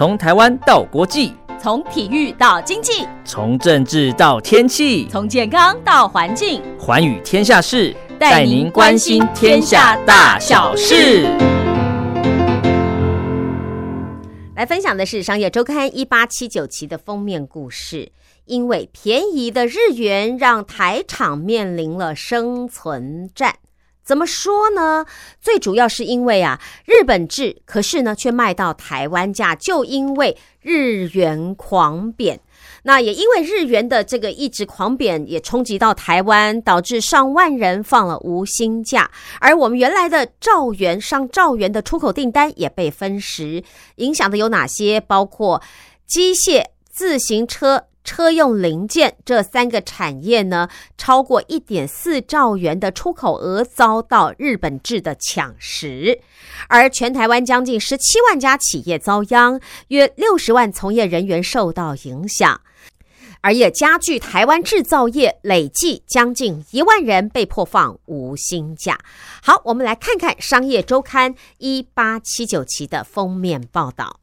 从台湾到国际，从体育到经济，从政治到天气，从健康到环境，寰宇天下事，带您关心天下大小事。来分享的是《商业周刊》一八七九期的封面故事。因为便宜的日元，让台厂面临了生存战。怎么说呢？最主要是因为啊，日本制，可是呢却卖到台湾价，就因为日元狂贬。那也因为日元的这个一直狂贬，也冲击到台湾，导致上万人放了无薪假。而我们原来的兆元上兆元的出口订单也被分食，影响的有哪些？包括机械、自行车。车用零件这三个产业呢，超过一点四兆元的出口额遭到日本制的抢食，而全台湾将近十七万家企业遭殃，约六十万从业人员受到影响，而也加剧台湾制造业累计将近一万人被迫放无薪假。好，我们来看看《商业周刊》一八七九期的封面报道。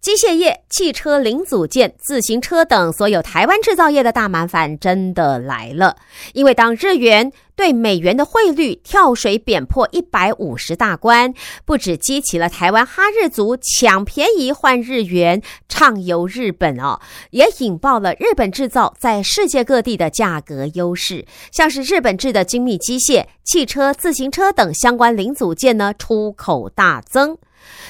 机械业、汽车零组件、自行车等所有台湾制造业的大麻烦真的来了。因为当日元对美元的汇率跳水贬破一百五十大关，不止激起了台湾哈日族抢便宜换日元、畅游日本哦，也引爆了日本制造在世界各地的价格优势。像是日本制的精密机械、汽车、自行车等相关零组件呢，出口大增。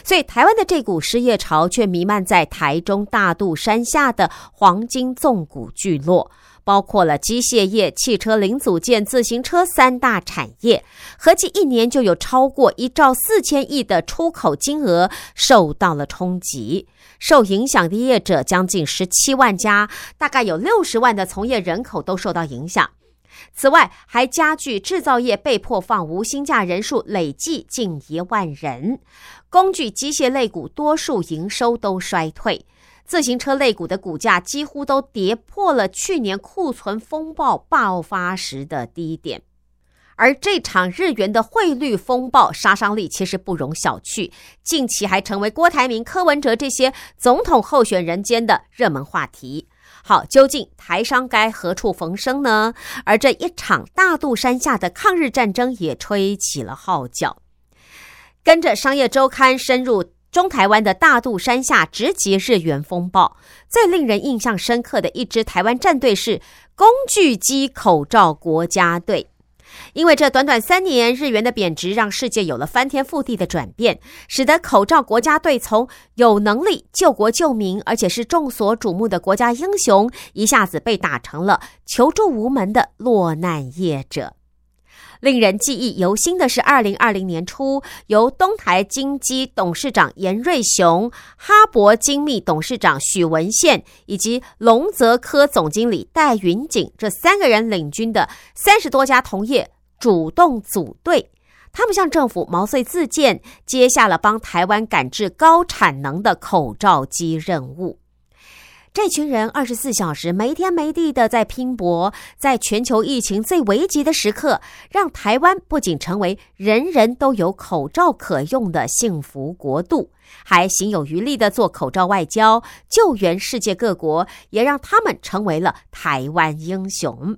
所以，台湾的这股失业潮却弥漫在台中大肚山下的黄金纵谷聚落，包括了机械业、汽车零组件、自行车三大产业，合计一年就有超过一兆四千亿的出口金额受到了冲击。受影响的业者将近十七万家，大概有六十万的从业人口都受到影响。此外，还加剧制造业被迫放无薪假人数累计近一万人。工具机械类股多数营收都衰退，自行车类股的股价几乎都跌破了去年库存风暴爆发时的低点。而这场日元的汇率风暴杀伤力其实不容小觑，近期还成为郭台铭、柯文哲这些总统候选人间的热门话题。好，究竟台商该何处逢生呢？而这一场大肚山下的抗日战争也吹起了号角。跟着商业周刊深入中台湾的大肚山下直击日元风暴，最令人印象深刻的一支台湾战队是工具机口罩国家队。因为这短短三年，日元的贬值让世界有了翻天覆地的转变，使得口罩国家队从有能力救国救民，而且是众所瞩目的国家英雄，一下子被打成了求助无门的落难业者。令人记忆犹新的是，二零二零年初，由东台金基董事长严瑞雄、哈博精密董事长许文宪以及龙泽科总经理戴云锦这三个人领军的三十多家同业主动组队，他们向政府毛遂自荐，接下了帮台湾赶制高产能的口罩机任务。这群人二十四小时没天没地的在拼搏，在全球疫情最危急的时刻，让台湾不仅成为人人都有口罩可用的幸福国度，还行有余力的做口罩外交，救援世界各国，也让他们成为了台湾英雄。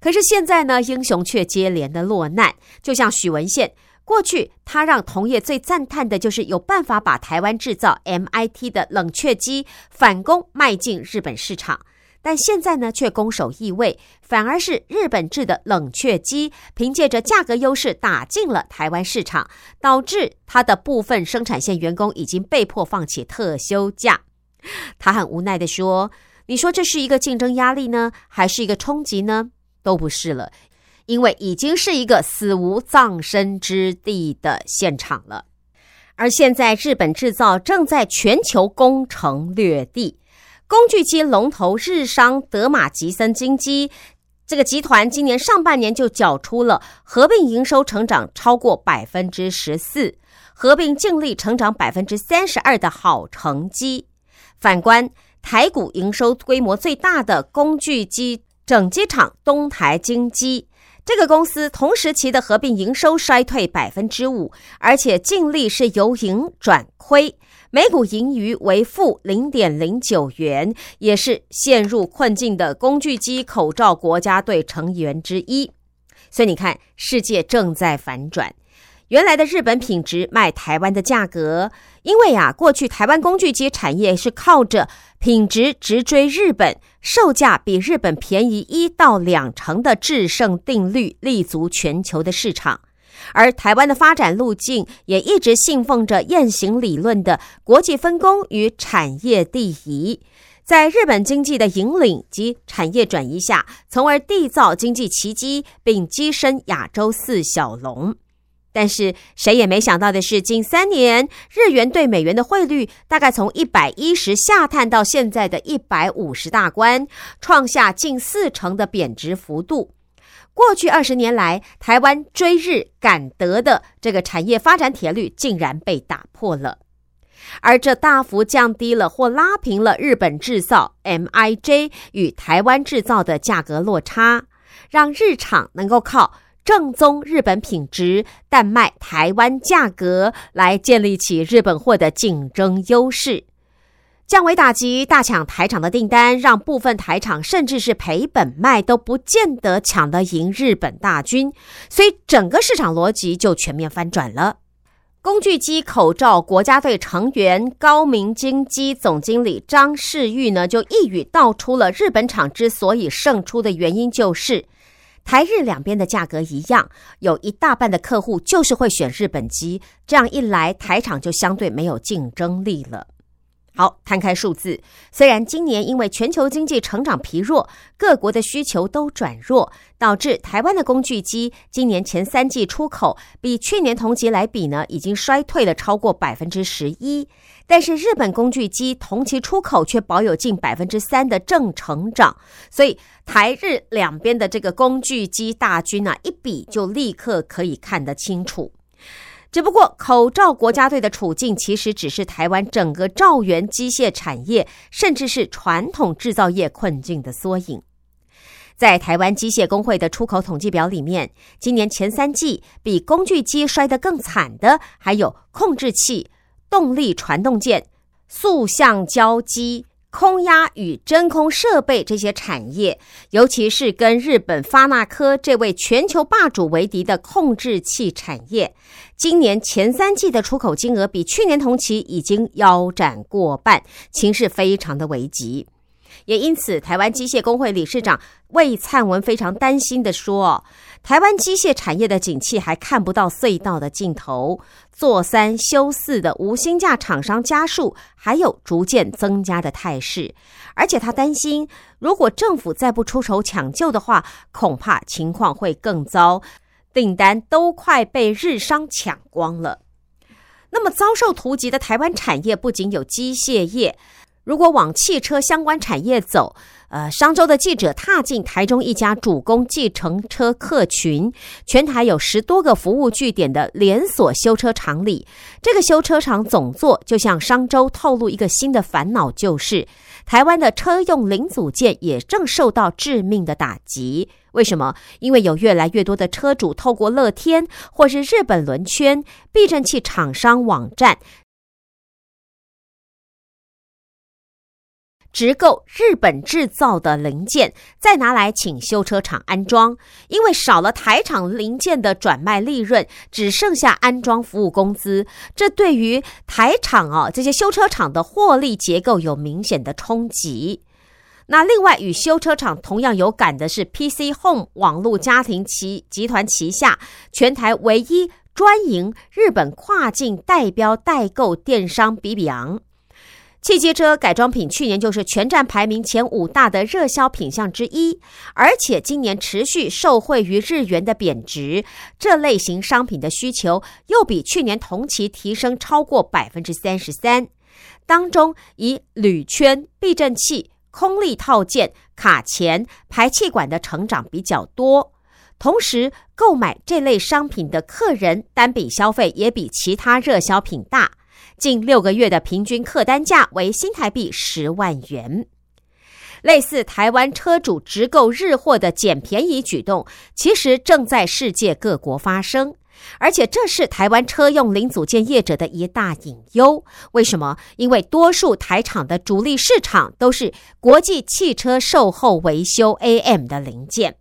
可是现在呢，英雄却接连的落难，就像许文宪。过去，他让同业最赞叹的就是有办法把台湾制造 MIT 的冷却机反攻卖进日本市场，但现在呢，却攻守易位，反而是日本制的冷却机凭借着价格优势打进了台湾市场，导致他的部分生产线员工已经被迫放弃特休假。他很无奈的说：“你说这是一个竞争压力呢，还是一个冲击呢？都不是了。”因为已经是一个死无葬身之地的现场了，而现在日本制造正在全球攻城略地，工具机龙头日商德马吉森金机这个集团今年上半年就缴出了合并营收成长超过百分之十四，合并净利成长百分之三十二的好成绩。反观台股营收规模最大的工具机整机厂东台金机。这个公司同时期的合并营收衰退百分之五，而且净利是由盈转亏，每股盈余为负零点零九元，也是陷入困境的工具机口罩国家队成员之一。所以你看，世界正在反转。原来的日本品质卖台湾的价格，因为啊，过去台湾工具机产业是靠着品质直追日本，售价比日本便宜一到两成的制胜定律，立足全球的市场。而台湾的发展路径也一直信奉着雁行理论的国际分工与产业第一，在日本经济的引领及产业转移下，从而缔造经济奇迹，并跻身亚洲四小龙。但是谁也没想到的是，近三年日元对美元的汇率大概从一百一十下探到现在的一百五十大关，创下近四成的贬值幅度。过去二十年来，台湾追日赶德的这个产业发展铁律竟然被打破了，而这大幅降低了或拉平了日本制造 （MIJ） 与台湾制造的价格落差，让日厂能够靠。正宗日本品质，但卖台湾价格，来建立起日本货的竞争优势。降维打击，大抢台厂的订单，让部分台厂甚至是赔本卖，都不见得抢得赢日本大军。所以整个市场逻辑就全面翻转了。工具机口罩国家队成员高明金机总经理张世玉呢，就一语道出了日本厂之所以胜出的原因，就是。台日两边的价格一样，有一大半的客户就是会选日本机，这样一来，台厂就相对没有竞争力了。好，摊开数字，虽然今年因为全球经济成长疲弱，各国的需求都转弱，导致台湾的工具机今年前三季出口比去年同期来比呢，已经衰退了超过百分之十一。但是日本工具机同期出口却保有近百分之三的正成长，所以台日两边的这个工具机大军啊，一比就立刻可以看得清楚。只不过，口罩国家队的处境其实只是台湾整个兆元机械产业，甚至是传统制造业困境的缩影。在台湾机械工会的出口统计表里面，今年前三季比工具机摔得更惨的，还有控制器、动力传动件、塑橡胶机。空压与真空设备这些产业，尤其是跟日本发那科这位全球霸主为敌的控制器产业，今年前三季的出口金额比去年同期已经腰斩过半，情势非常的危急。也因此，台湾机械工会理事长魏灿文非常担心的说：“台湾机械产业的景气还看不到隧道的尽头，做三休四的无薪价厂商家数还有逐渐增加的态势。而且他担心，如果政府再不出手抢救的话，恐怕情况会更糟，订单都快被日商抢光了。那么，遭受突袭的台湾产业不仅有机械业。”如果往汽车相关产业走，呃，商周的记者踏进台中一家主攻计程车客群、全台有十多个服务据点的连锁修车厂里，这个修车厂总座就向商周透露一个新的烦恼，就是台湾的车用零组件也正受到致命的打击。为什么？因为有越来越多的车主透过乐天或是日本轮圈避震器厂商网站。直购日本制造的零件，再拿来请修车厂安装，因为少了台厂零件的转卖利润，只剩下安装服务工资，这对于台厂啊这些修车厂的获利结构有明显的冲击。那另外与修车厂同样有感的是，PC Home 网络家庭旗集团旗下全台唯一专营日本跨境代标代购电商比比昂。汽机车改装品去年就是全站排名前五大的热销品项之一，而且今年持续受惠于日元的贬值，这类型商品的需求又比去年同期提升超过百分之三十三。当中以铝圈、避震器、空力套件、卡钳、排气管的成长比较多，同时购买这类商品的客人单笔消费也比其他热销品大。近六个月的平均客单价为新台币十万元。类似台湾车主直购日货的捡便宜举动，其实正在世界各国发生。而且这是台湾车用零组件业者的一大隐忧。为什么？因为多数台厂的主力市场都是国际汽车售后维修 AM 的零件。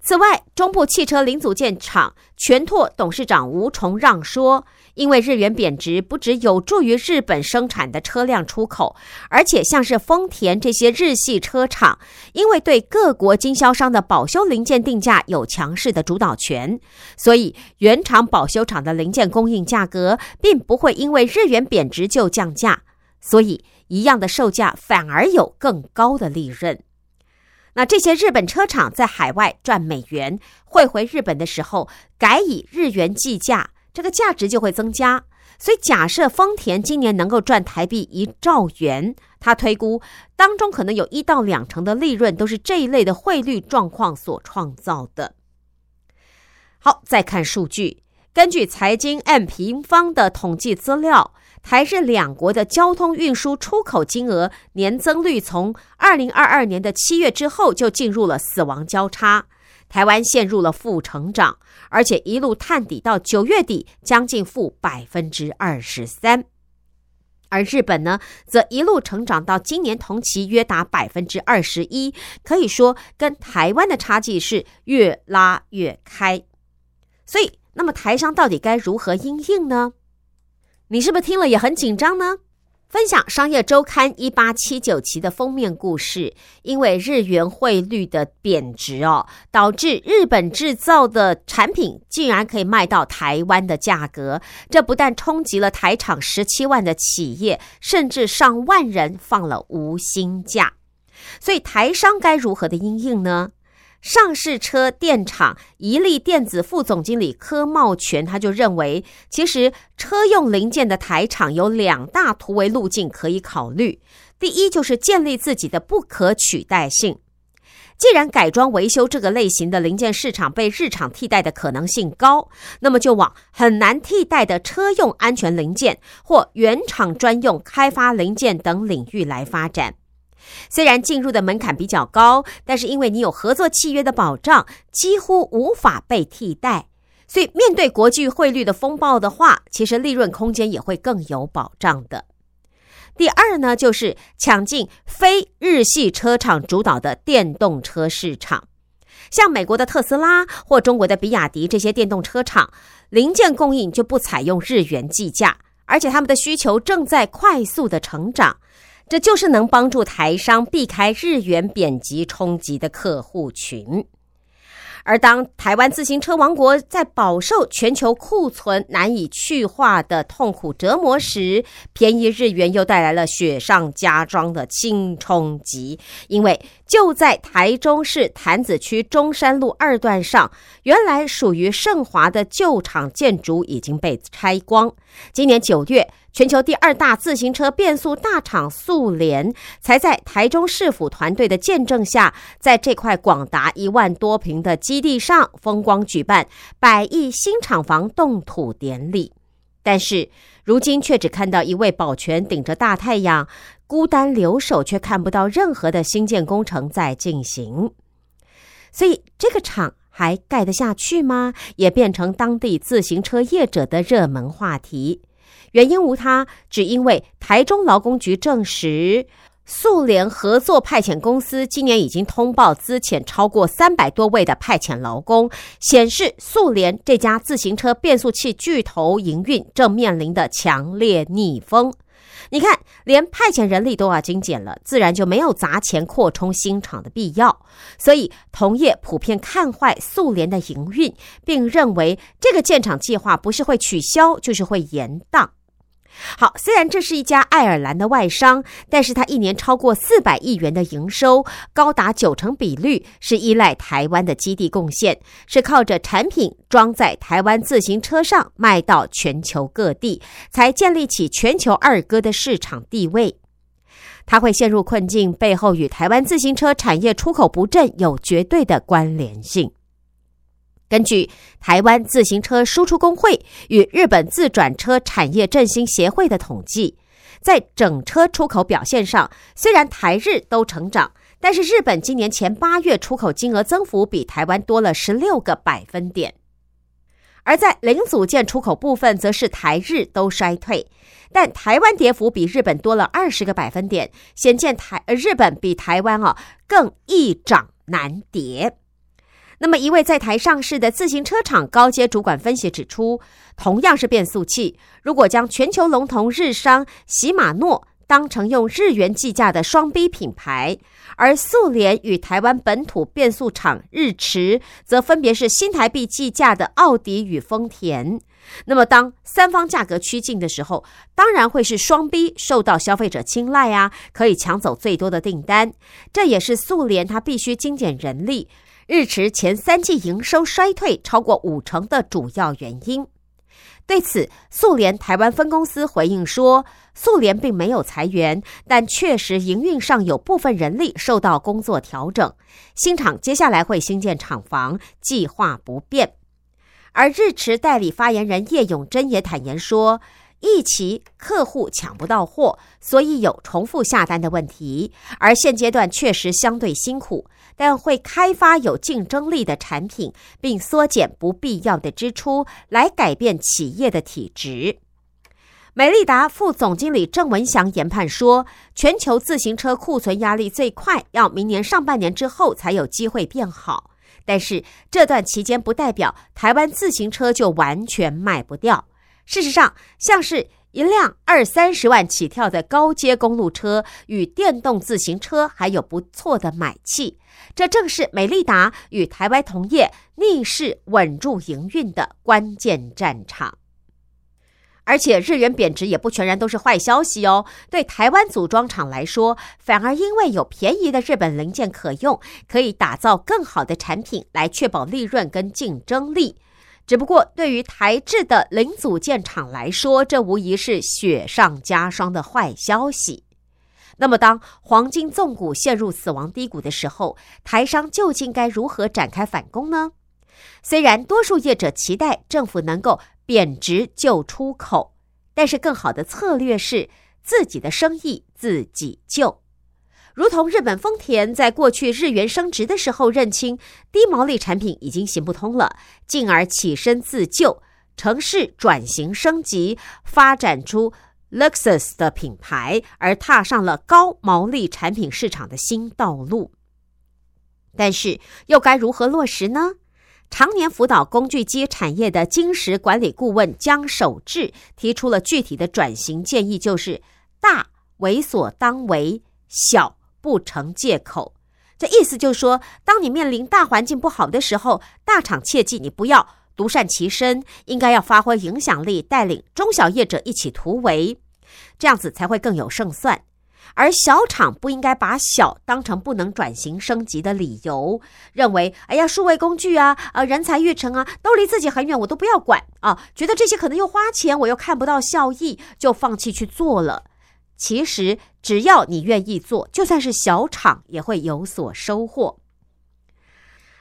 此外，中部汽车零组件厂全拓董事长吴崇让说。因为日元贬值，不只有助于日本生产的车辆出口，而且像是丰田这些日系车厂，因为对各国经销商的保修零件定价有强势的主导权，所以原厂保修厂的零件供应价格并不会因为日元贬值就降价，所以一样的售价反而有更高的利润。那这些日本车厂在海外赚美元汇回日本的时候，改以日元计价。这个价值就会增加，所以假设丰田今年能够赚台币一兆元，他推估当中可能有一到两成的利润都是这一类的汇率状况所创造的。好，再看数据，根据财经 M 平方的统计资料，台日两国的交通运输出口金额年增率从二零二二年的七月之后就进入了死亡交叉。台湾陷入了负成长，而且一路探底到九月底，将近负百分之二十三。而日本呢，则一路成长到今年同期约达百分之二十一，可以说跟台湾的差距是越拉越开。所以，那么台商到底该如何应应呢？你是不是听了也很紧张呢？分享《商业周刊》一八七九期的封面故事，因为日元汇率的贬值哦，导致日本制造的产品竟然可以卖到台湾的价格，这不但冲击了台厂十七万的企业，甚至上万人放了无薪假。所以台商该如何的应应呢？上市车电厂一利电子副总经理柯茂全他就认为，其实车用零件的台厂有两大突围路径可以考虑。第一，就是建立自己的不可取代性。既然改装维修这个类型的零件市场被日厂替代的可能性高，那么就往很难替代的车用安全零件或原厂专用开发零件等领域来发展。虽然进入的门槛比较高，但是因为你有合作契约的保障，几乎无法被替代。所以面对国际汇率的风暴的话，其实利润空间也会更有保障的。第二呢，就是抢进非日系车厂主导的电动车市场，像美国的特斯拉或中国的比亚迪这些电动车厂，零件供应就不采用日元计价，而且他们的需求正在快速的成长。这就是能帮助台商避开日元贬值冲击的客户群。而当台湾自行车王国在饱受全球库存难以去化的痛苦折磨时，便宜日元又带来了雪上加霜的轻冲击。因为就在台中市潭子区中山路二段上，原来属于盛华的旧厂建筑已经被拆光。今年九月。全球第二大自行车变速大厂速联，才在台中市府团队的见证下，在这块广达一万多平的基地上风光举办百亿新厂房动土典礼。但是，如今却只看到一位保全顶着大太阳，孤单留守，却看不到任何的新建工程在进行。所以，这个厂还盖得下去吗？也变成当地自行车业者的热门话题。原因无他，只因为台中劳工局证实，速联合作派遣公司今年已经通报资遣超过三百多位的派遣劳工，显示速联这家自行车变速器巨头营运正面临的强烈逆风。你看，连派遣人力都要精简了，自然就没有砸钱扩充新厂的必要。所以，同业普遍看坏苏联的营运，并认为这个建厂计划不是会取消，就是会延宕。好，虽然这是一家爱尔兰的外商，但是它一年超过四百亿元的营收，高达九成比率是依赖台湾的基地贡献，是靠着产品装在台湾自行车上卖到全球各地，才建立起全球二哥的市场地位。它会陷入困境，背后与台湾自行车产业出口不振有绝对的关联性。根据台湾自行车输出工会与日本自转车产业振兴协会的统计，在整车出口表现上，虽然台日都成长，但是日本今年前八月出口金额增幅比台湾多了十六个百分点。而在零组件出口部分，则是台日都衰退，但台湾跌幅比日本多了二十个百分点，显见台呃日本比台湾啊更易涨难跌。那么，一位在台上市的自行车厂高阶主管分析指出，同样是变速器，如果将全球龙头日商禧马诺当成用日元计价的双 B 品牌，而速联与台湾本土变速厂日驰则分别是新台币计价的奥迪与丰田。那么，当三方价格趋近的时候，当然会是双 B 受到消费者青睐啊，可以抢走最多的订单。这也是速联它必须精简人力。日驰前三季营收衰退超过五成的主要原因。对此，速联台湾分公司回应说，速联并没有裁员，但确实营运上有部分人力受到工作调整。新厂接下来会新建厂房，计划不变。而日驰代理发言人叶永贞也坦言说，一期客户抢不到货，所以有重复下单的问题，而现阶段确实相对辛苦。但会开发有竞争力的产品，并缩减不必要的支出，来改变企业的体质。美利达副总经理郑文祥研判说，全球自行车库存压力最快要明年上半年之后才有机会变好，但是这段期间不代表台湾自行车就完全卖不掉。事实上，像是。一辆二三十万起跳的高阶公路车与电动自行车还有不错的买气，这正是美利达与台湾同业逆势稳住营运的关键战场。而且日元贬值也不全然都是坏消息哦，对台湾组装厂来说，反而因为有便宜的日本零件可用，可以打造更好的产品来确保利润跟竞争力。只不过，对于台制的零组件厂来说，这无疑是雪上加霜的坏消息。那么，当黄金纵谷陷入死亡低谷的时候，台商究竟该如何展开反攻呢？虽然多数业者期待政府能够贬值救出口，但是更好的策略是自己的生意自己救。如同日本丰田在过去日元升值的时候认清低毛利产品已经行不通了，进而起身自救，城市转型升级，发展出 Lexus 的品牌，而踏上了高毛利产品市场的新道路。但是又该如何落实呢？常年辅导工具机产业的金石管理顾问江守志提出了具体的转型建议，就是大为所当为，小。不成借口，这意思就是说，当你面临大环境不好的时候，大厂切记你不要独善其身，应该要发挥影响力，带领中小业者一起突围，这样子才会更有胜算。而小厂不应该把小当成不能转型升级的理由，认为哎呀，数位工具啊，啊，人才育成啊，都离自己很远，我都不要管啊，觉得这些可能又花钱，我又看不到效益，就放弃去做了。其实，只要你愿意做，就算是小厂也会有所收获。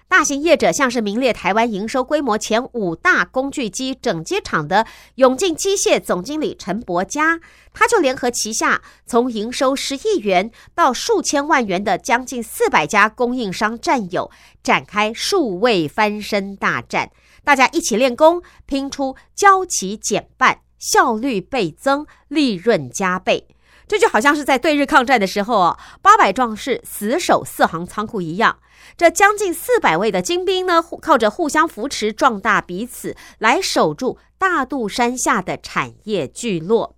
大型业者像是名列台湾营收规模前五大工具机整机厂的永进机械总经理陈伯嘉，他就联合旗下从营收十亿元到数千万元的将近四百家供应商战友，展开数位翻身大战，大家一起练功，拼出交期减半、效率倍增、利润加倍。这就好像是在对日抗战的时候哦，八百壮士死守四行仓库一样。这将近四百位的精兵呢，靠着互相扶持，壮大彼此，来守住大肚山下的产业聚落。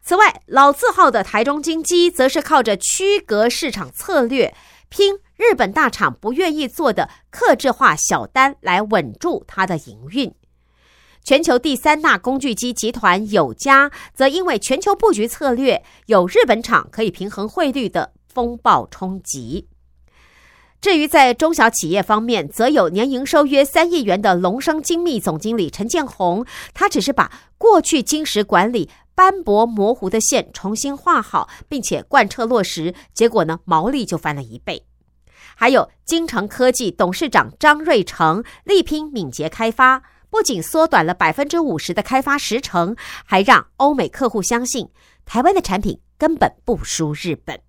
此外，老字号的台中金鸡，则是靠着区隔市场策略，拼日本大厂不愿意做的客制化小单，来稳住它的营运。全球第三大工具机集团友家，则因为全球布局策略有日本厂可以平衡汇率的风暴冲击。至于在中小企业方面，则有年营收约三亿元的龙生精密总经理陈建宏，他只是把过去金石管理斑驳模糊的线重新画好，并且贯彻落实，结果呢，毛利就翻了一倍。还有金城科技董事长张瑞成力拼敏捷开发。不仅缩短了百分之五十的开发时程，还让欧美客户相信台湾的产品根本不输日本。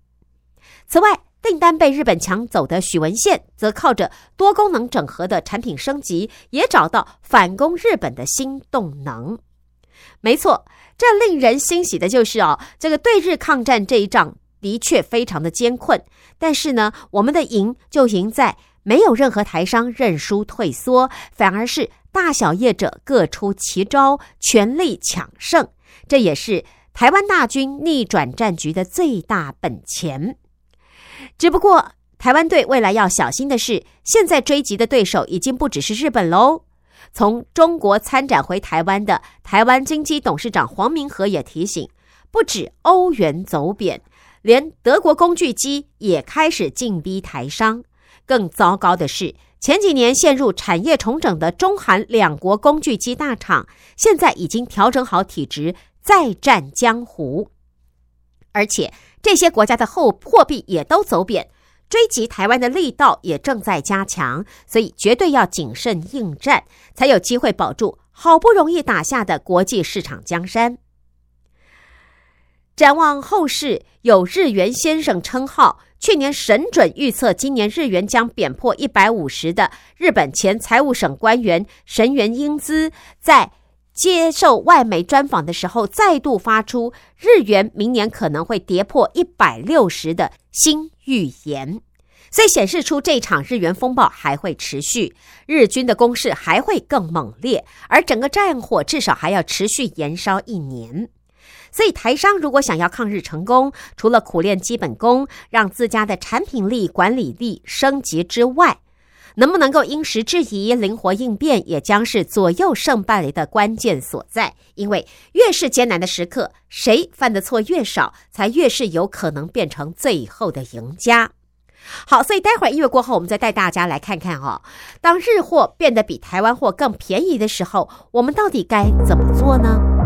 此外，订单被日本抢走的许文宪，则靠着多功能整合的产品升级，也找到反攻日本的新动能。没错，这令人欣喜的就是哦，这个对日抗战这一仗的确非常的艰困，但是呢，我们的赢就赢在没有任何台商认输退缩，反而是大小业者各出奇招，全力抢胜。这也是台湾大军逆转战局的最大本钱。只不过，台湾队未来要小心的是，现在追击的对手已经不只是日本喽。从中国参展回台湾的台湾金基董事长黄明和也提醒，不止欧元走贬，连德国工具机也开始进逼台商。更糟糕的是，前几年陷入产业重整的中韩两国工具机大厂，现在已经调整好体质，再战江湖。而且这些国家的后货币也都走贬，追击台湾的力道也正在加强，所以绝对要谨慎应战，才有机会保住好不容易打下的国际市场江山。展望后市，有“日元先生”称号，去年神准预测今年日元将贬破一百五十的日本前财务省官员神原英姿，在。接受外媒专访的时候，再度发出日元明年可能会跌破一百六十的新预言，所以显示出这场日元风暴还会持续，日军的攻势还会更猛烈，而整个战火至少还要持续延烧一年。所以台商如果想要抗日成功，除了苦练基本功，让自家的产品力、管理力升级之外，能不能够因时制宜、灵活应变，也将是左右胜败的关键所在。因为越是艰难的时刻，谁犯的错越少，才越是有可能变成最后的赢家。好，所以待会儿音乐过后，我们再带大家来看看哦，当日货变得比台湾货更便宜的时候，我们到底该怎么做呢？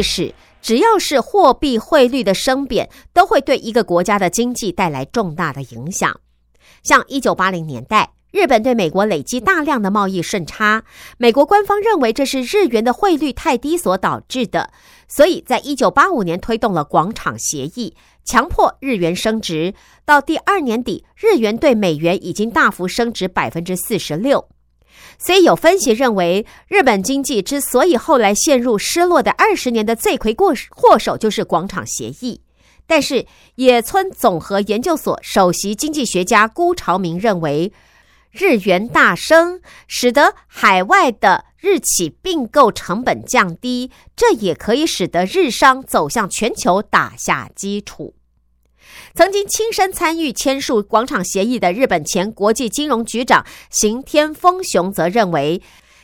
历史只要是货币汇率的升贬，都会对一个国家的经济带来重大的影响。像一九八零年代，日本对美国累积大量的贸易顺差，美国官方认为这是日元的汇率太低所导致的，所以在一九八五年推动了广场协议，强迫日元升值。到第二年底，日元对美元已经大幅升值百分之四十六。所以有分析认为，日本经济之所以后来陷入失落的二十年的罪魁过祸首就是广场协议。但是野村总和研究所首席经济学家辜朝明认为，日元大升使得海外的日企并购成本降低，这也可以使得日商走向全球打下基础。曾经亲身参与签署广场协议的日本前国际金融局长行天丰雄则认为，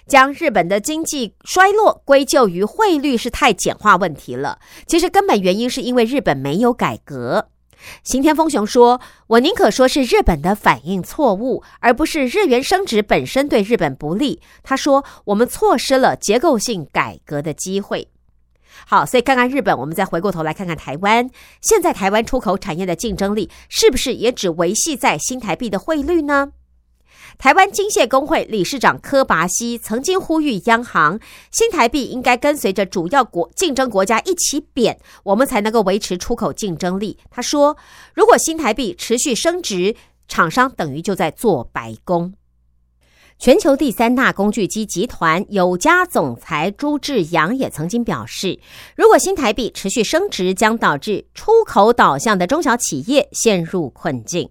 将日本的经济衰落归咎于汇率是太简化问题了。其实根本原因是因为日本没有改革。刑天丰雄说：“我宁可说是日本的反应错误，而不是日元升值本身对日本不利。”他说：“我们错失了结构性改革的机会。”好，所以看看日本，我们再回过头来看看台湾。现在台湾出口产业的竞争力是不是也只维系在新台币的汇率呢？台湾金械工会理事长柯拔西曾经呼吁央行，新台币应该跟随着主要国竞争国家一起贬，我们才能够维持出口竞争力。他说，如果新台币持续升值，厂商等于就在做白工。全球第三大工具机集团友家总裁朱志阳也曾经表示，如果新台币持续升值，将导致出口导向的中小企业陷入困境，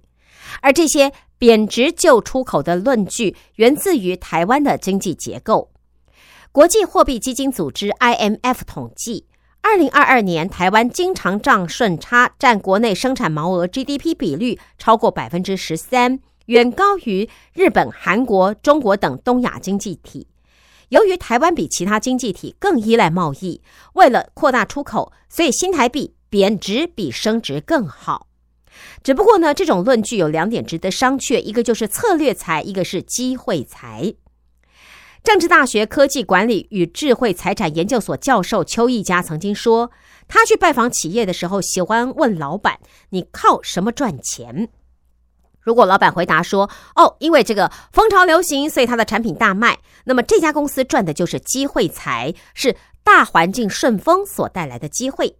而这些。贬值就出口的论据源自于台湾的经济结构。国际货币基金组织 （IMF） 统计，二零二二年台湾经常账顺差占国内生产毛额 GDP 比率超过百分之十三，远高于日本、韩国、中国等东亚经济体。由于台湾比其他经济体更依赖贸易，为了扩大出口，所以新台币贬值比升值更好。只不过呢，这种论据有两点值得商榷，一个就是策略财，一个是机会财。政治大学科技管理与智慧财产研究所教授邱毅佳曾经说，他去拜访企业的时候，喜欢问老板：“你靠什么赚钱？”如果老板回答说：“哦，因为这个风潮流行，所以他的产品大卖。”那么这家公司赚的就是机会财，是大环境顺风所带来的机会。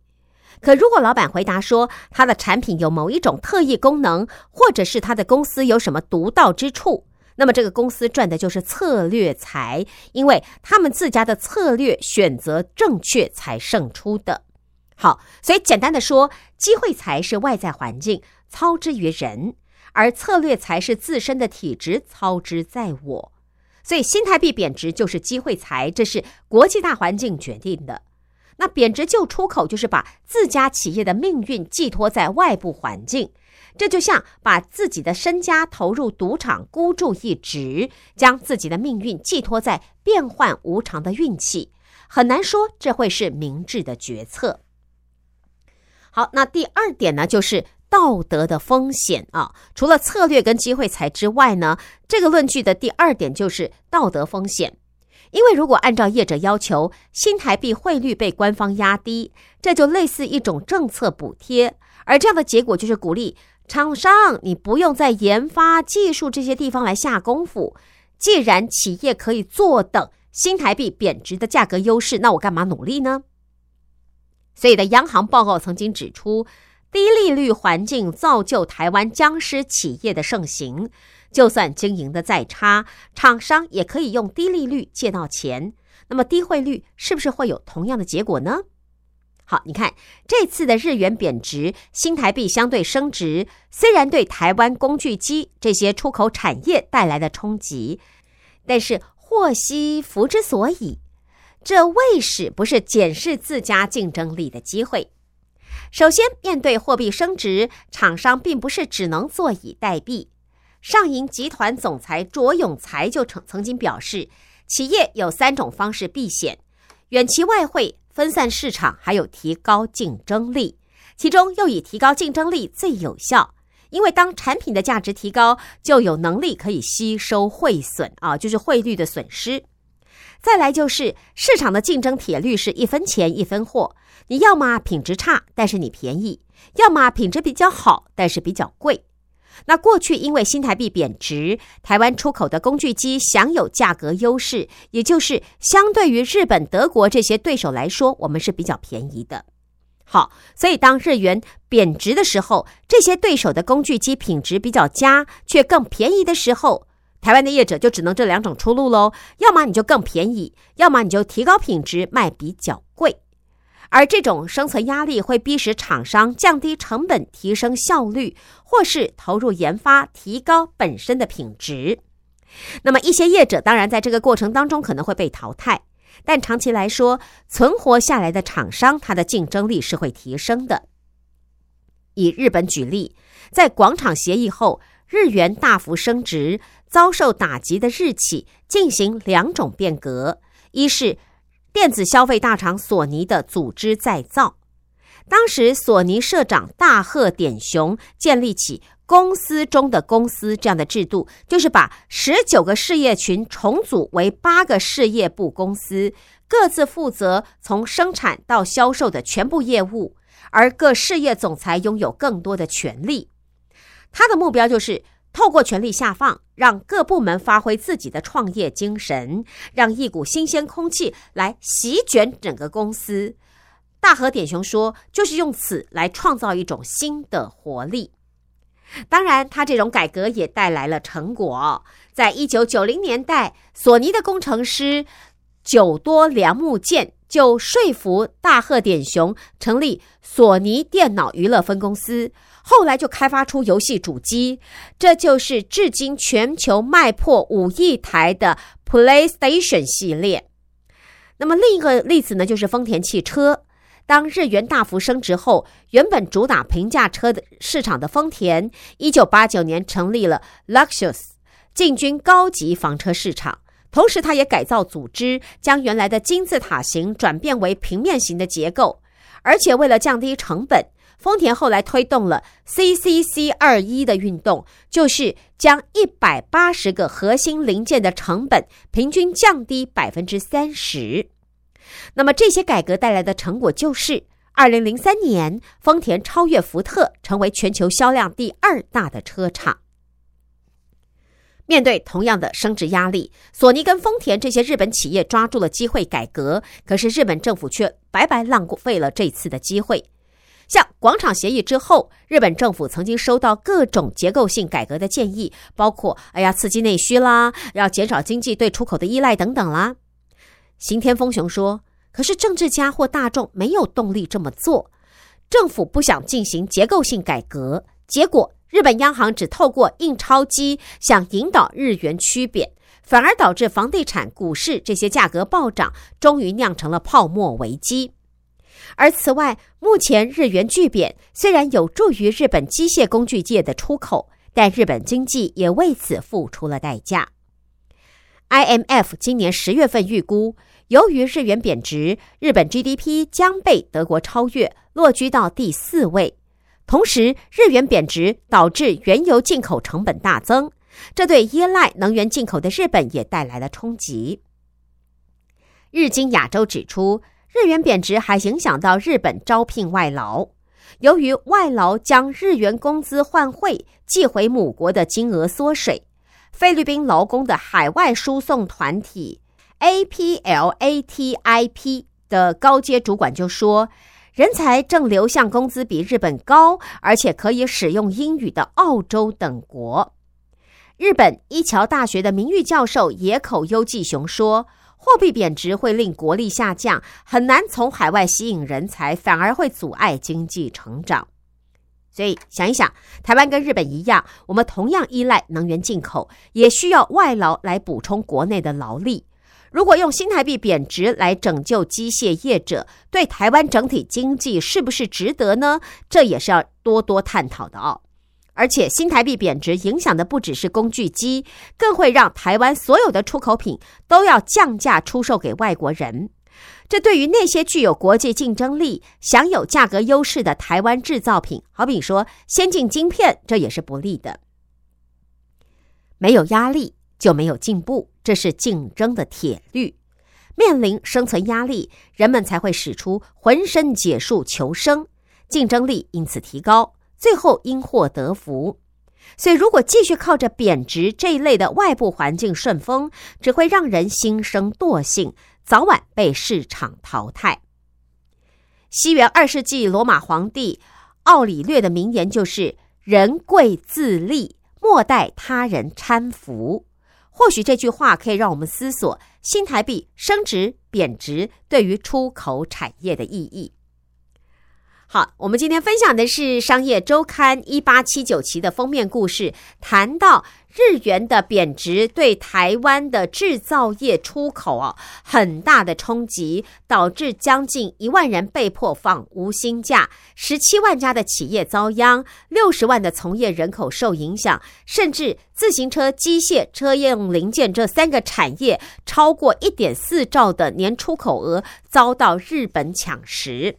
可如果老板回答说他的产品有某一种特异功能，或者是他的公司有什么独到之处，那么这个公司赚的就是策略财，因为他们自家的策略选择正确才胜出的。好，所以简单的说，机会财是外在环境操之于人，而策略才是自身的体质操之在我。所以新台币贬值就是机会财，这是国际大环境决定的。那贬值就出口，就是把自家企业的命运寄托在外部环境，这就像把自己的身家投入赌场孤注一掷，将自己的命运寄托在变幻无常的运气，很难说这会是明智的决策。好，那第二点呢，就是道德的风险啊。除了策略跟机会财之外呢，这个论据的第二点就是道德风险。因为如果按照业者要求，新台币汇率被官方压低，这就类似一种政策补贴，而这样的结果就是鼓励厂商，你不用在研发、技术这些地方来下功夫。既然企业可以坐等新台币贬值的价格优势，那我干嘛努力呢？所以的央行报告曾经指出，低利率环境造就台湾僵尸企业的盛行。就算经营的再差，厂商也可以用低利率借到钱。那么低汇率是不是会有同样的结果呢？好，你看这次的日元贬值，新台币相对升值，虽然对台湾工具机这些出口产业带来的冲击，但是祸兮福之所以，这未使不是检视自家竞争力的机会。首先，面对货币升值，厂商并不是只能坐以待毙。上银集团总裁卓永才就曾曾经表示，企业有三种方式避险：远期外汇、分散市场，还有提高竞争力。其中又以提高竞争力最有效，因为当产品的价值提高，就有能力可以吸收汇损啊，就是汇率的损失。再来就是市场的竞争铁律是一分钱一分货，你要么品质差，但是你便宜；要么品质比较好，但是比较贵。那过去因为新台币贬值，台湾出口的工具机享有价格优势，也就是相对于日本、德国这些对手来说，我们是比较便宜的。好，所以当日元贬值的时候，这些对手的工具机品质比较佳，却更便宜的时候，台湾的业者就只能这两种出路喽：要么你就更便宜，要么你就提高品质卖比较。而这种生存压力会逼使厂商降低成本、提升效率，或是投入研发、提高本身的品质。那么，一些业者当然在这个过程当中可能会被淘汰，但长期来说，存活下来的厂商，它的竞争力是会提升的。以日本举例，在广场协议后，日元大幅升值遭受打击的日企进行两种变革：一是电子消费大厂索尼的组织再造。当时，索尼社长大贺典雄建立起公司中的公司这样的制度，就是把十九个事业群重组为八个事业部公司，各自负责从生产到销售的全部业务，而各事业总裁拥有更多的权利。他的目标就是透过权力下放，让各部门发挥自己的创业精神，让一股新鲜空气来席卷整个公司。大和典雄说：“就是用此来创造一种新的活力。当然，他这种改革也带来了成果。在一九九零年代，索尼的工程师久多良木健就说服大和典雄成立索尼电脑娱乐分公司，后来就开发出游戏主机，这就是至今全球卖破五亿台的 PlayStation 系列。那么另一个例子呢，就是丰田汽车。”当日元大幅升值后，原本主打平价车的市场的丰田，一九八九年成立了 Luxus，进军高级房车市场。同时，它也改造组织，将原来的金字塔形转变为平面型的结构。而且，为了降低成本，丰田后来推动了 CCC 二一的运动，就是将一百八十个核心零件的成本平均降低百分之三十。那么这些改革带来的成果就是，二零零三年丰田超越福特，成为全球销量第二大的车厂。面对同样的升值压力，索尼跟丰田这些日本企业抓住了机会改革，可是日本政府却白白浪费了这次的机会。像广场协议之后，日本政府曾经收到各种结构性改革的建议，包括哎呀刺激内需啦，要减少经济对出口的依赖等等啦。刑天丰雄说：“可是政治家或大众没有动力这么做，政府不想进行结构性改革，结果日本央行只透过印钞机想引导日元趋贬，反而导致房地产、股市这些价格暴涨，终于酿成了泡沫危机。而此外，目前日元巨贬虽然有助于日本机械工具界的出口，但日本经济也为此付出了代价。” IMF 今年十月份预估，由于日元贬值，日本 GDP 将被德国超越，落居到第四位。同时，日元贬值导致原油进口成本大增，这对依赖能源进口的日本也带来了冲击。日经亚洲指出，日元贬值还影响到日本招聘外劳，由于外劳将日元工资换汇寄回母国的金额缩水。菲律宾劳工的海外输送团体 APLATIP 的高阶主管就说：“人才正流向工资比日本高，而且可以使用英语的澳洲等国。”日本一桥大学的名誉教授野口优纪雄说：“货币贬值会令国力下降，很难从海外吸引人才，反而会阻碍经济成长。”所以想一想，台湾跟日本一样，我们同样依赖能源进口，也需要外劳来补充国内的劳力。如果用新台币贬值来拯救机械业者，对台湾整体经济是不是值得呢？这也是要多多探讨的哦。而且新台币贬值影响的不只是工具机，更会让台湾所有的出口品都要降价出售给外国人。这对于那些具有国际竞争力、享有价格优势的台湾制造品，好比说先进晶片，这也是不利的。没有压力就没有进步，这是竞争的铁律。面临生存压力，人们才会使出浑身解数求生，竞争力因此提高，最后因祸得福。所以，如果继续靠着贬值这一类的外部环境顺风，只会让人心生惰性。早晚被市场淘汰。西元二世纪罗马皇帝奥里略的名言就是“人贵自立，莫待他人搀扶”。或许这句话可以让我们思索新台币升值贬值对于出口产业的意义。好，我们今天分享的是《商业周刊》一八七九期的封面故事，谈到日元的贬值对台湾的制造业出口哦很大的冲击，导致将近一万人被迫放无薪假，十七万家的企业遭殃，六十万的从业人口受影响，甚至自行车、机械、车用零件这三个产业超过一点四兆的年出口额遭到日本抢食。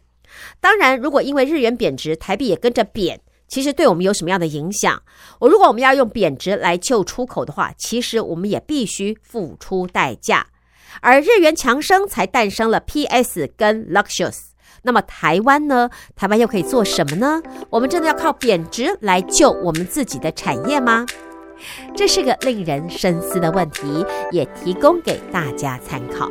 当然，如果因为日元贬值，台币也跟着贬，其实对我们有什么样的影响？我如果我们要用贬值来救出口的话，其实我们也必须付出代价。而日元强升，才诞生了 PS 跟 Luxus。那么台湾呢？台湾又可以做什么呢？我们真的要靠贬值来救我们自己的产业吗？这是个令人深思的问题，也提供给大家参考。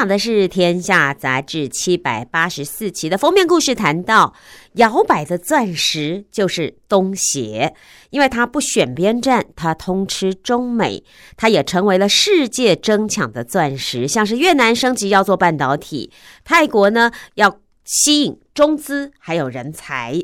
享的是《天下杂志》七百八十四期的封面故事，谈到摇摆的钻石就是东协，因为它不选边站，它通吃中美，它也成为了世界争抢的钻石。像是越南升级要做半导体，泰国呢要吸引中资还有人才。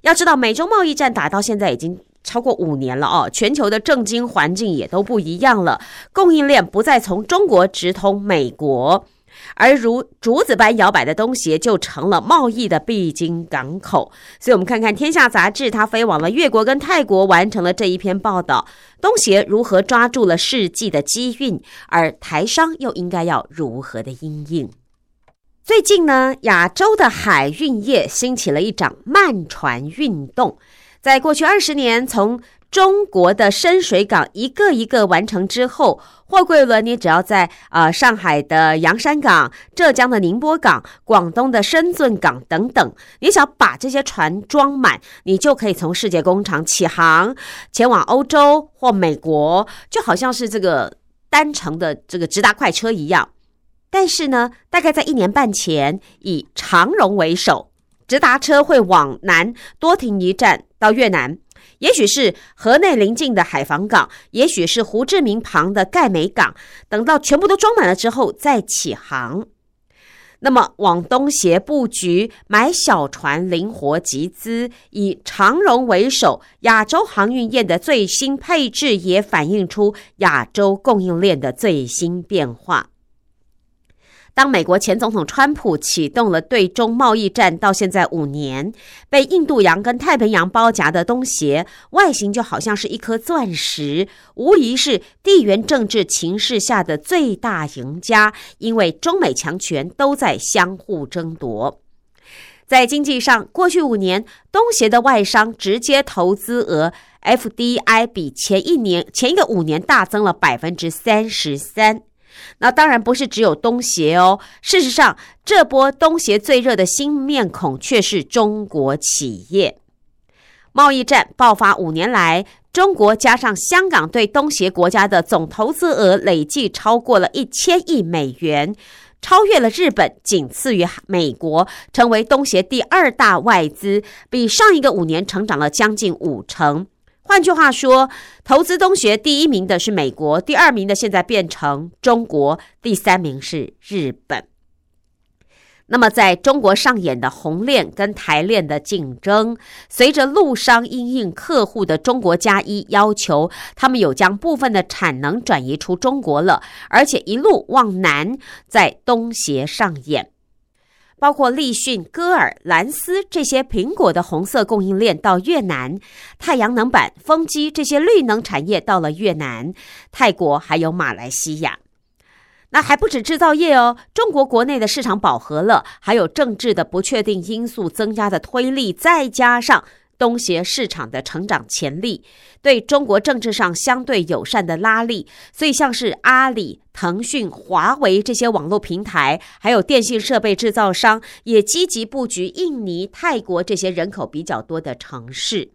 要知道，美中贸易战打到现在已经。超过五年了哦，全球的政经环境也都不一样了，供应链不再从中国直通美国，而如竹子般摇摆的东协就成了贸易的必经港口。所以，我们看看《天下》杂志，它飞往了越国跟泰国，完成了这一篇报道：东协如何抓住了世纪的机运，而台商又应该要如何的应应？最近呢，亚洲的海运业兴起了一场慢船运动。在过去二十年，从中国的深水港一个一个完成之后，货柜轮你只要在呃上海的洋山港、浙江的宁波港、广东的深圳港等等，你想把这些船装满，你就可以从世界工厂起航，前往欧洲或美国，就好像是这个单程的这个直达快车一样。但是呢，大概在一年半前，以长荣为首。直达车会往南多停一站到越南，也许是河内临近的海防港，也许是胡志明旁的盖美港。等到全部都装满了之后再起航。那么往东斜布局，买小船灵活集资，以长荣为首，亚洲航运业的最新配置也反映出亚洲供应链的最新变化。当美国前总统川普启动了对中贸易战，到现在五年，被印度洋跟太平洋包夹的东协，外形就好像是一颗钻石，无疑是地缘政治情势下的最大赢家。因为中美强权都在相互争夺。在经济上，过去五年，东协的外商直接投资额 FDI 比前一年前一个五年大增了百分之三十三。那当然不是只有东协哦，事实上，这波东协最热的新面孔却是中国企业。贸易战爆发五年来，中国加上香港对东协国家的总投资额累计超过了一千亿美元，超越了日本，仅次于美国，成为东协第二大外资，比上一个五年成长了将近五成。换句话说，投资东协第一名的是美国，第二名的现在变成中国，第三名是日本。那么，在中国上演的红链跟台链的竞争，随着陆商因应客户的中国加一要求，他们有将部分的产能转移出中国了，而且一路往南，在东协上演。包括立讯、歌尔、蓝思这些苹果的红色供应链到越南，太阳能板、风机这些绿能产业到了越南、泰国，还有马来西亚。那还不止制造业哦，中国国内的市场饱和了，还有政治的不确定因素增加的推力，再加上。东协市场的成长潜力，对中国政治上相对友善的拉力，所以像是阿里、腾讯、华为这些网络平台，还有电信设备制造商，也积极布局印尼、泰国这些人口比较多的城市，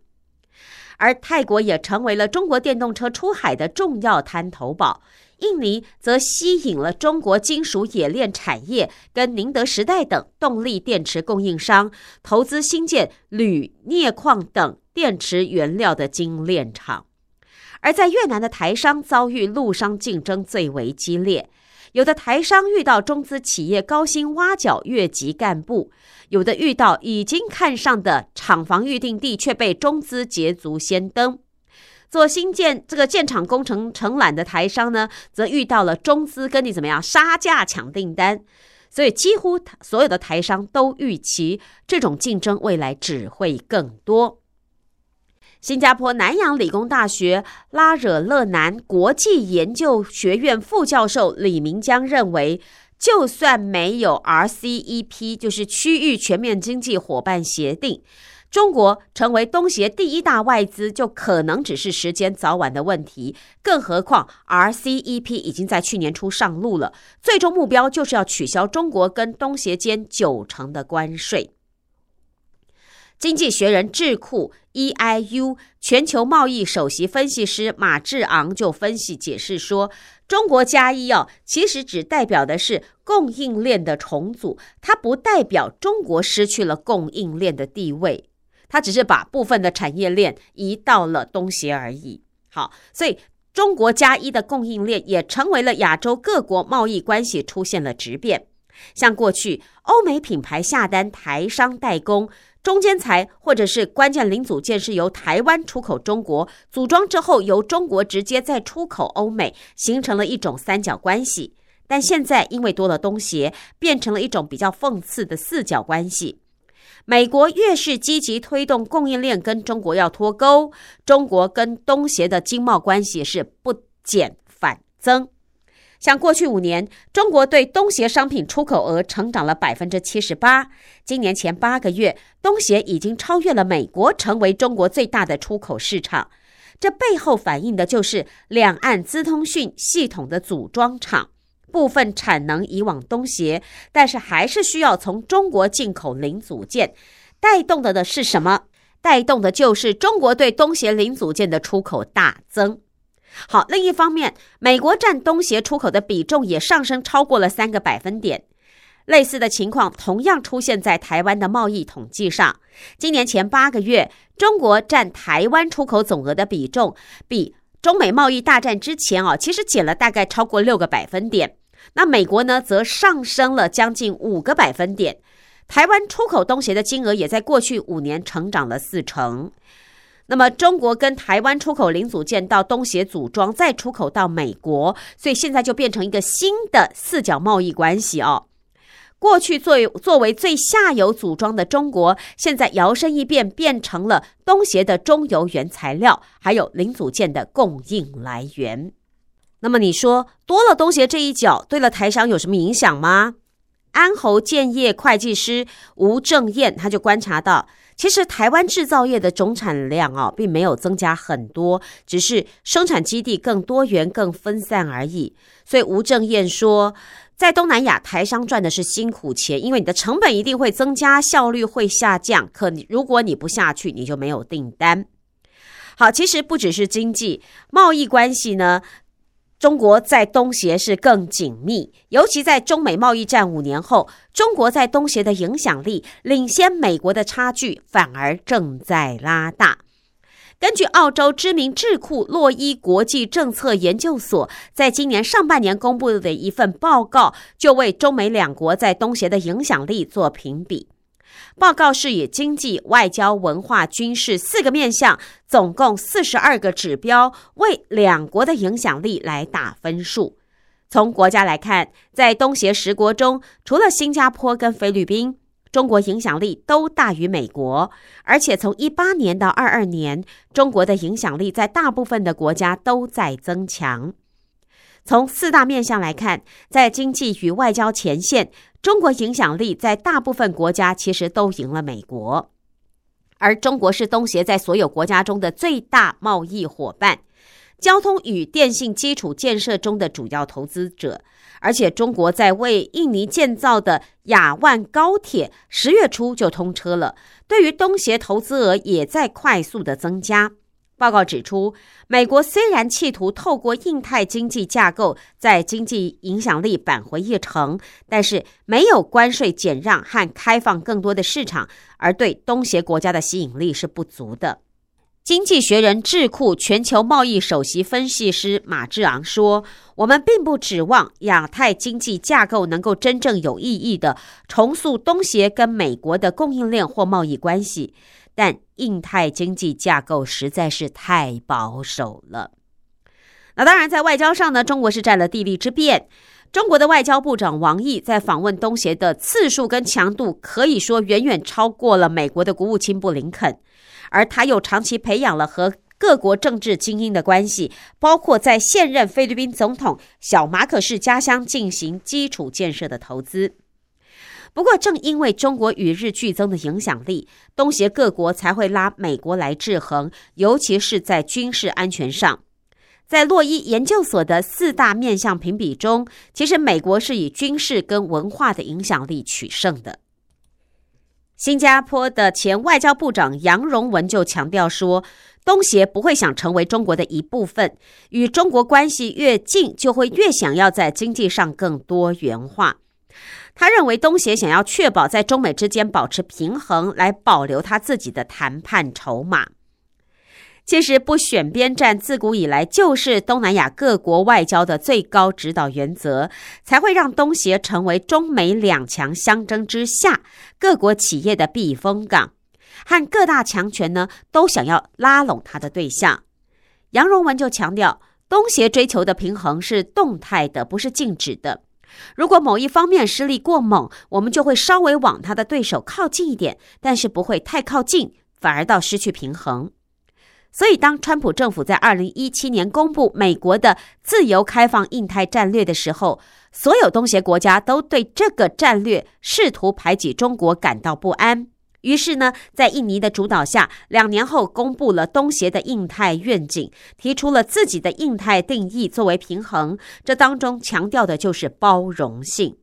而泰国也成为了中国电动车出海的重要滩头堡。印尼则吸引了中国金属冶炼产业跟宁德时代等动力电池供应商投资新建铝、镍矿等电池原料的精炼厂，而在越南的台商遭遇陆商竞争最为激烈，有的台商遇到中资企业高薪挖角越级干部，有的遇到已经看上的厂房预定地却被中资捷足先登。做新建这个建厂工程承揽的台商呢，则遇到了中资跟你怎么样杀价抢订单，所以几乎所有的台商都预期这种竞争未来只会更多。新加坡南洋理工大学拉惹勒南国际研究学院副教授李明江认为，就算没有 RCEP，就是区域全面经济伙伴协定。中国成为东协第一大外资，就可能只是时间早晚的问题。更何况，RCEP 已经在去年初上路了，最终目标就是要取消中国跟东协间九成的关税。经济学人智库 EIU 全球贸易首席分析师马志昂就分析解释说，中国加一哦，其实只代表的是供应链的重组，它不代表中国失去了供应链的地位。它只是把部分的产业链移到了东协而已。好，所以中国加一的供应链也成为了亚洲各国贸易关系出现了质变。像过去欧美品牌下单台商代工，中间材或者是关键零组件是由台湾出口中国组装之后，由中国直接再出口欧美，形成了一种三角关系。但现在因为多了东协，变成了一种比较讽刺的四角关系。美国越是积极推动供应链跟中国要脱钩，中国跟东协的经贸关系是不减反增。像过去五年，中国对东协商品出口额成长了百分之七十八。今年前八个月，东协已经超越了美国，成为中国最大的出口市场。这背后反映的就是两岸资通讯系统的组装厂。部分产能移往东协，但是还是需要从中国进口零组件，带动的的是什么？带动的就是中国对东协零组件的出口大增。好，另一方面，美国占东协出口的比重也上升超过了三个百分点。类似的情况同样出现在台湾的贸易统计上。今年前八个月，中国占台湾出口总额的比重，比中美贸易大战之前啊，其实减了大概超过六个百分点。那美国呢，则上升了将近五个百分点。台湾出口东协的金额也在过去五年成长了四成。那么中国跟台湾出口零组件到东协组装，再出口到美国，所以现在就变成一个新的四角贸易关系哦。过去作为作为最下游组装的中国，现在摇身一变变成了东协的中游原材料，还有零组件的供应来源。那么你说多了东协这一脚，对了台商有什么影响吗？安侯建业会计师吴正燕他就观察到，其实台湾制造业的总产量啊，并没有增加很多，只是生产基地更多元、更分散而已。所以吴正燕说，在东南亚，台商赚的是辛苦钱，因为你的成本一定会增加，效率会下降。可如果你不下去，你就没有订单。好，其实不只是经济贸易关系呢。中国在东协是更紧密，尤其在中美贸易战五年后，中国在东协的影响力领先美国的差距反而正在拉大。根据澳洲知名智库洛伊国际政策研究所在今年上半年公布的一份报告，就为中美两国在东协的影响力做评比。报告是以经济、外交、文化、军事四个面向，总共四十二个指标，为两国的影响力来打分数。从国家来看，在东协十国中，除了新加坡跟菲律宾，中国影响力都大于美国。而且从一八年到二二年，中国的影响力在大部分的国家都在增强。从四大面向来看，在经济与外交前线。中国影响力在大部分国家其实都赢了美国，而中国是东协在所有国家中的最大贸易伙伴，交通与电信基础建设中的主要投资者，而且中国在为印尼建造的雅万高铁十月初就通车了，对于东协投资额也在快速的增加。报告指出，美国虽然企图透过印太经济架构在经济影响力扳回一城，但是没有关税减让和开放更多的市场，而对东协国家的吸引力是不足的。经济学人智库全球贸易首席分析师马志昂说：“我们并不指望亚太经济架构能够真正有意义的重塑东协跟美国的供应链或贸易关系。”但印太经济架构实在是太保守了。那当然，在外交上呢，中国是占了地利之便。中国的外交部长王毅在访问东协的次数跟强度，可以说远远超过了美国的国务卿布林肯。而他又长期培养了和各国政治精英的关系，包括在现任菲律宾总统小马可士家乡进行基础建设的投资。不过，正因为中国与日俱增的影响力，东协各国才会拉美国来制衡，尤其是在军事安全上。在洛伊研究所的四大面向评比中，其实美国是以军事跟文化的影响力取胜的。新加坡的前外交部长杨荣文就强调说，东协不会想成为中国的一部分，与中国关系越近，就会越想要在经济上更多元化。他认为，东协想要确保在中美之间保持平衡，来保留他自己的谈判筹码。其实，不选边站自古以来就是东南亚各国外交的最高指导原则，才会让东协成为中美两强相争之下各国企业的避风港，和各大强权呢都想要拉拢他的对象。杨荣文就强调，东协追求的平衡是动态的，不是静止的。如果某一方面施力过猛，我们就会稍微往他的对手靠近一点，但是不会太靠近，反而到失去平衡。所以，当川普政府在二零一七年公布美国的自由开放印太战略的时候，所有东协国家都对这个战略试图排挤中国感到不安。于是呢，在印尼的主导下，两年后公布了东协的印太愿景，提出了自己的印太定义作为平衡。这当中强调的就是包容性。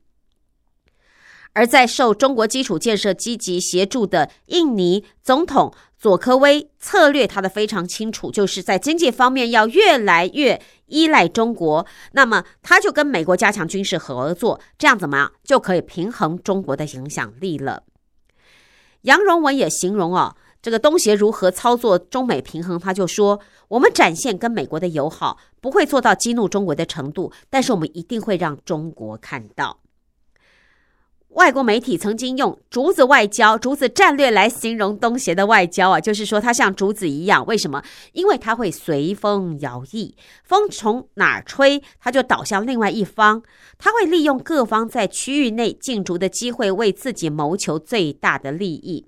而在受中国基础建设积极协助的印尼总统佐科威策略，他的非常清楚，就是在经济方面要越来越依赖中国。那么他就跟美国加强军事合作，这样怎么样就可以平衡中国的影响力了。杨荣文也形容啊，这个东协如何操作中美平衡，他就说：我们展现跟美国的友好，不会做到激怒中国的程度，但是我们一定会让中国看到。外国媒体曾经用“竹子外交”“竹子战略”来形容东协的外交啊，就是说它像竹子一样。为什么？因为它会随风摇曳，风从哪儿吹，它就倒向另外一方。它会利用各方在区域内竞逐的机会，为自己谋求最大的利益。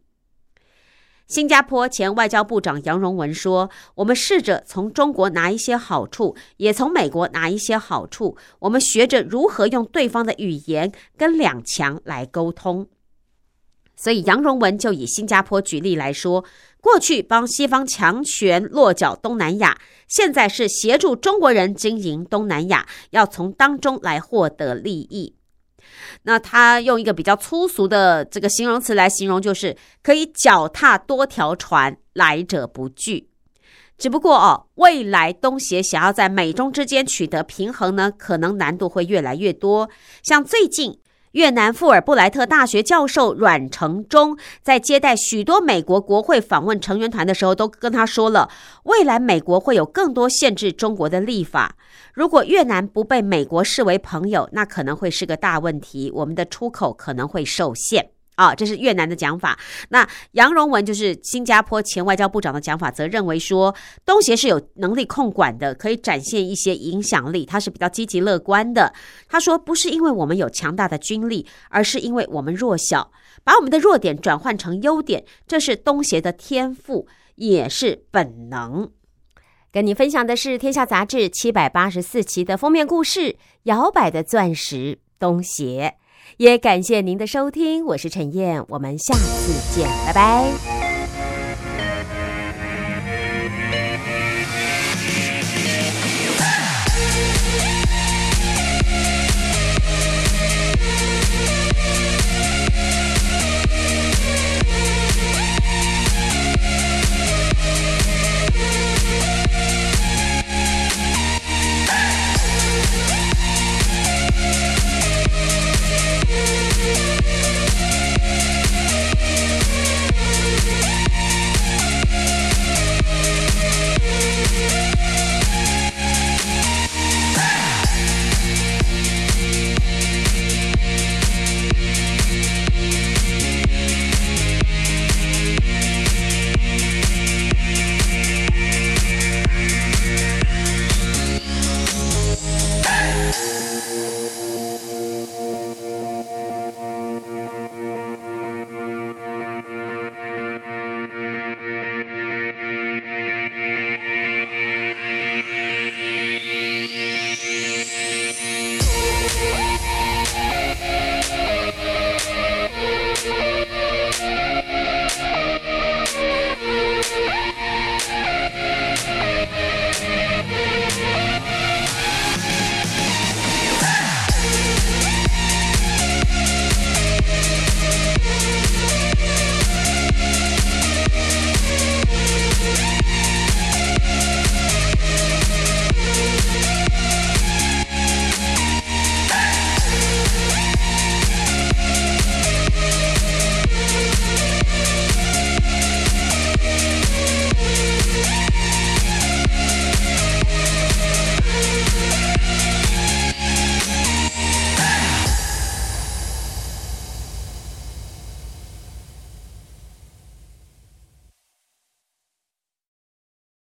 新加坡前外交部长杨荣文说：“我们试着从中国拿一些好处，也从美国拿一些好处。我们学着如何用对方的语言跟两强来沟通。”所以杨荣文就以新加坡举例来说，过去帮西方强权落脚东南亚，现在是协助中国人经营东南亚，要从当中来获得利益。那他用一个比较粗俗的这个形容词来形容，就是可以脚踏多条船，来者不拒。只不过哦，未来东协想要在美中之间取得平衡呢，可能难度会越来越多。像最近。越南富尔布莱特大学教授阮成忠在接待许多美国国会访问成员团的时候，都跟他说了，未来美国会有更多限制中国的立法。如果越南不被美国视为朋友，那可能会是个大问题，我们的出口可能会受限。啊，这是越南的讲法。那杨荣文就是新加坡前外交部长的讲法，则认为说东协是有能力控管的，可以展现一些影响力，他是比较积极乐观的。他说，不是因为我们有强大的军力，而是因为我们弱小，把我们的弱点转换成优点，这是东协的天赋，也是本能。跟你分享的是《天下杂志》七百八十四期的封面故事《摇摆的钻石——东协》。也感谢您的收听，我是陈燕，我们下次见，拜拜。